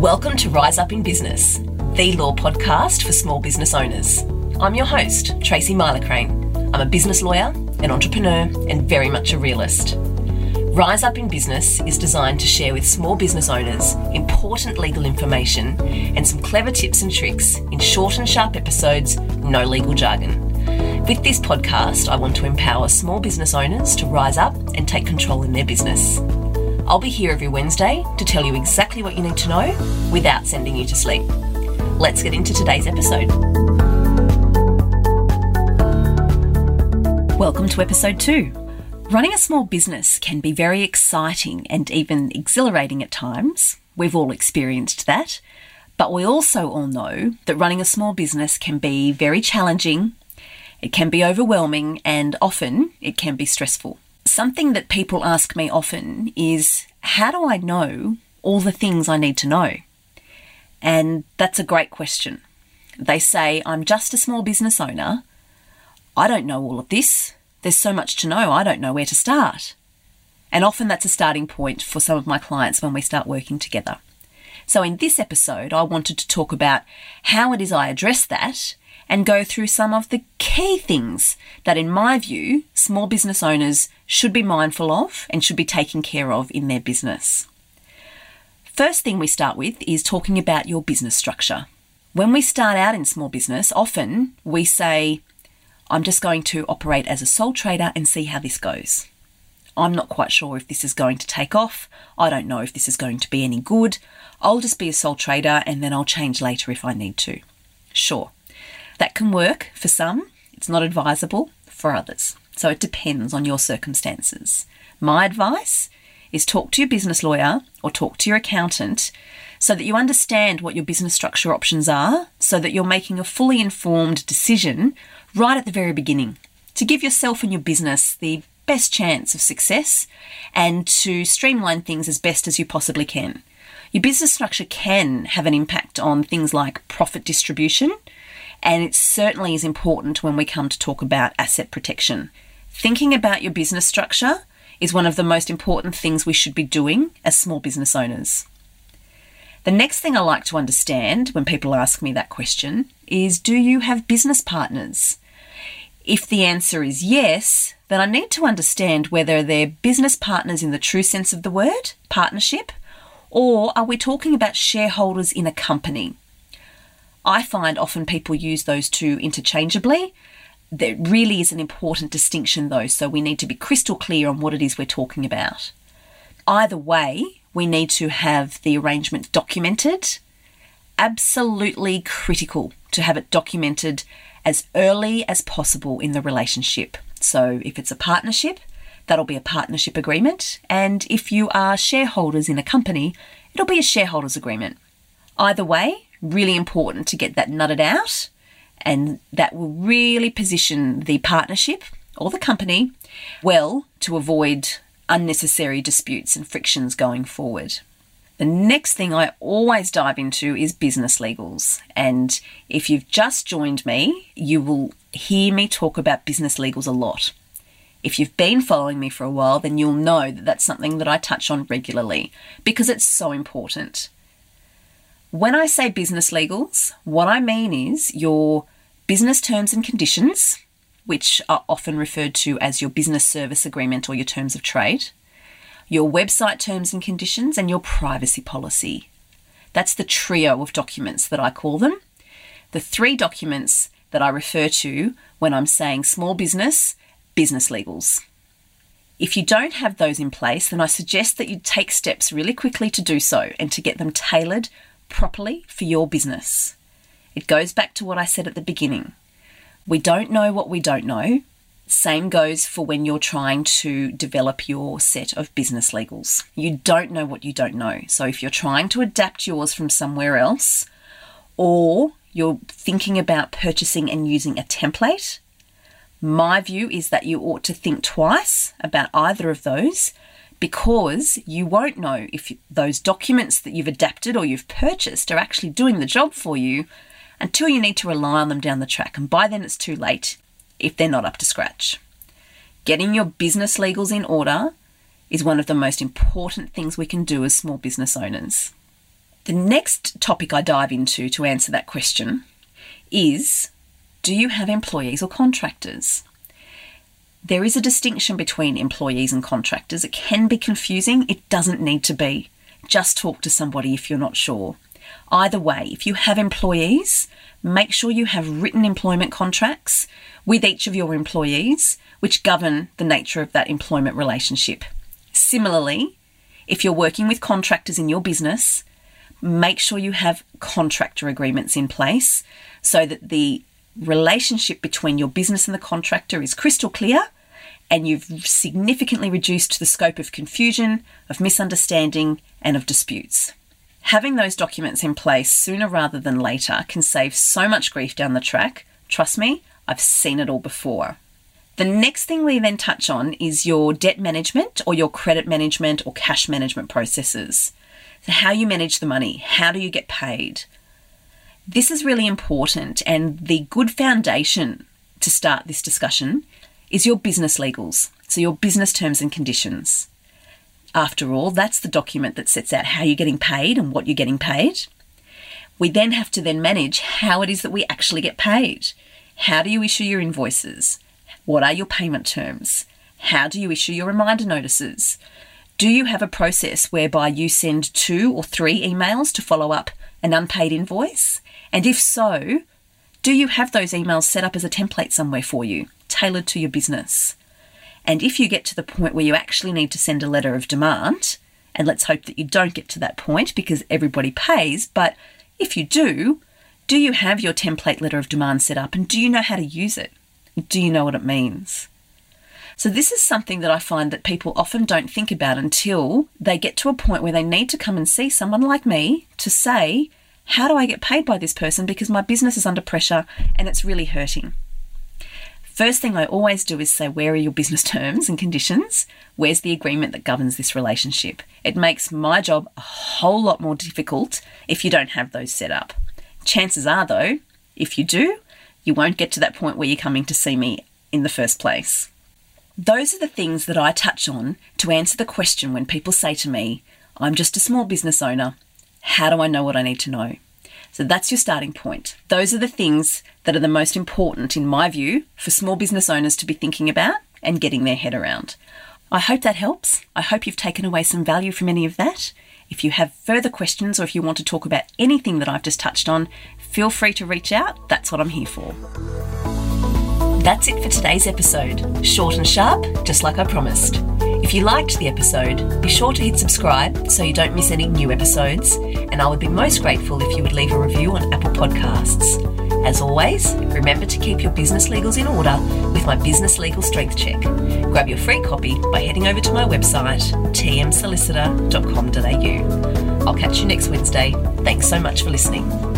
Welcome to Rise Up in Business, the law podcast for small business owners. I'm your host, Tracy Mylecharane. I'm a business lawyer, an entrepreneur, and very much a realist. Rise Up in Business is designed to share with small business owners important legal information and some clever tips and tricks in short and sharp episodes, no legal jargon. With this podcast, I want to empower small business owners to rise up and take control in their business. I'll be here every Wednesday to tell you exactly what you need to know without sending you to sleep. Let's get into today's episode. Welcome to episode two. Running a small business can be very exciting and even exhilarating at times. We've all experienced that. But we also all know that running a small business can be very challenging, it can be overwhelming, and often it can be stressful. Something that people ask me often is how do I know all the things I need to know? And that's a great question. They say, I'm just a small business owner. I don't know all of this. There's so much to know, I don't know where to start. And often that's a starting point for some of my clients when we start working together. So, in this episode, I wanted to talk about how it is I address that and go through some of the key things that, in my view, small business owners should be mindful of and should be taking care of in their business. First thing we start with is talking about your business structure. When we start out in small business, often we say, I'm just going to operate as a sole trader and see how this goes. I'm not quite sure if this is going to take off. I don't know if this is going to be any good. I'll just be a sole trader and then I'll change later if I need to. Sure, that can work for some, it's not advisable for others. So it depends on your circumstances. My advice is talk to your business lawyer or talk to your accountant so that you understand what your business structure options are so that you're making a fully informed decision right at the very beginning to give yourself and your business the best chance of success and to streamline things as best as you possibly can. Your business structure can have an impact on things like profit distribution, and it certainly is important when we come to talk about asset protection. Thinking about your business structure is one of the most important things we should be doing as small business owners. The next thing I like to understand when people ask me that question is do you have business partners? If the answer is yes, then I need to understand whether they're business partners in the true sense of the word, partnership, or are we talking about shareholders in a company? I find often people use those two interchangeably. There really is an important distinction, though, so we need to be crystal clear on what it is we're talking about. Either way, we need to have the arrangement documented. Absolutely critical to have it documented as early as possible in the relationship. So, if it's a partnership, that'll be a partnership agreement. And if you are shareholders in a company, it'll be a shareholders agreement. Either way, really important to get that nutted out, and that will really position the partnership or the company well to avoid unnecessary disputes and frictions going forward. The next thing I always dive into is business legals. And if you've just joined me, you will hear me talk about business legals a lot. If you've been following me for a while, then you'll know that that's something that I touch on regularly because it's so important. When I say business legals, what I mean is your business terms and conditions, which are often referred to as your business service agreement or your terms of trade, your website terms and conditions, and your privacy policy. That's the trio of documents that I call them. The three documents that I refer to when I'm saying small business, business legals. If you don't have those in place, then I suggest that you take steps really quickly to do so and to get them tailored properly for your business. It goes back to what I said at the beginning. We don't know what we don't know. Same goes for when you're trying to develop your set of business legals. You don't know what you don't know. So if you're trying to adapt yours from somewhere else, or you're thinking about purchasing and using a template, my view is that you ought to think twice about either of those because you won't know if those documents that you've adapted or you've purchased are actually doing the job for you until you need to rely on them down the track. And by then, it's too late if they're not up to scratch. Getting your business legals in order is one of the most important things we can do as small business owners. The next topic I dive into to answer that question is do you have employees or contractors? There is a distinction between employees and contractors. It can be confusing, it doesn't need to be. Just talk to somebody if you're not sure. Either way, if you have employees, make sure you have written employment contracts with each of your employees, which govern the nature of that employment relationship. Similarly, if you're working with contractors in your business, make sure you have contractor agreements in place so that the relationship between your business and the contractor is crystal clear and you've significantly reduced the scope of confusion, of misunderstanding, and of disputes. Having those documents in place sooner rather than later can save so much grief down the track. Trust me, I've seen it all before. The next thing we then touch on is your debt management or your credit management or cash management processes. So, how you manage the money, how do you get paid? This is really important, and the good foundation to start this discussion is your business legals, so your business terms and conditions. After all, that's the document that sets out how you're getting paid and what you're getting paid. We then have to then manage how it is that we actually get paid. How do you issue your invoices? What are your payment terms? How do you issue your reminder notices? Do you have a process whereby you send two or three emails to follow up an unpaid invoice? And if so, do you have those emails set up as a template somewhere for you, tailored to your business? And if you get to the point where you actually need to send a letter of demand, and let's hope that you don't get to that point because everybody pays, but if you do, do you have your template letter of demand set up and do you know how to use it? Do you know what it means? So, this is something that I find that people often don't think about until they get to a point where they need to come and see someone like me to say, How do I get paid by this person? Because my business is under pressure and it's really hurting. First thing I always do is say, Where are your business terms and conditions? Where's the agreement that governs this relationship? It makes my job a whole lot more difficult if you don't have those set up. Chances are, though, if you do, you won't get to that point where you're coming to see me in the first place. Those are the things that I touch on to answer the question when people say to me, I'm just a small business owner. How do I know what I need to know? So that's your starting point. Those are the things that are the most important, in my view, for small business owners to be thinking about and getting their head around. I hope that helps. I hope you've taken away some value from any of that. If you have further questions or if you want to talk about anything that I've just touched on, feel free to reach out. That's what I'm here for. That's it for today's episode. Short and sharp, just like I promised. If you liked the episode, be sure to hit subscribe so you don't miss any new episodes, and I would be most grateful if you would leave a review on Apple Podcasts. As always, remember to keep your business legals in order with my Business Legal Strength Check. Grab your free copy by heading over to my website, tmsolicitor.com.au. I'll catch you next Wednesday. Thanks so much for listening.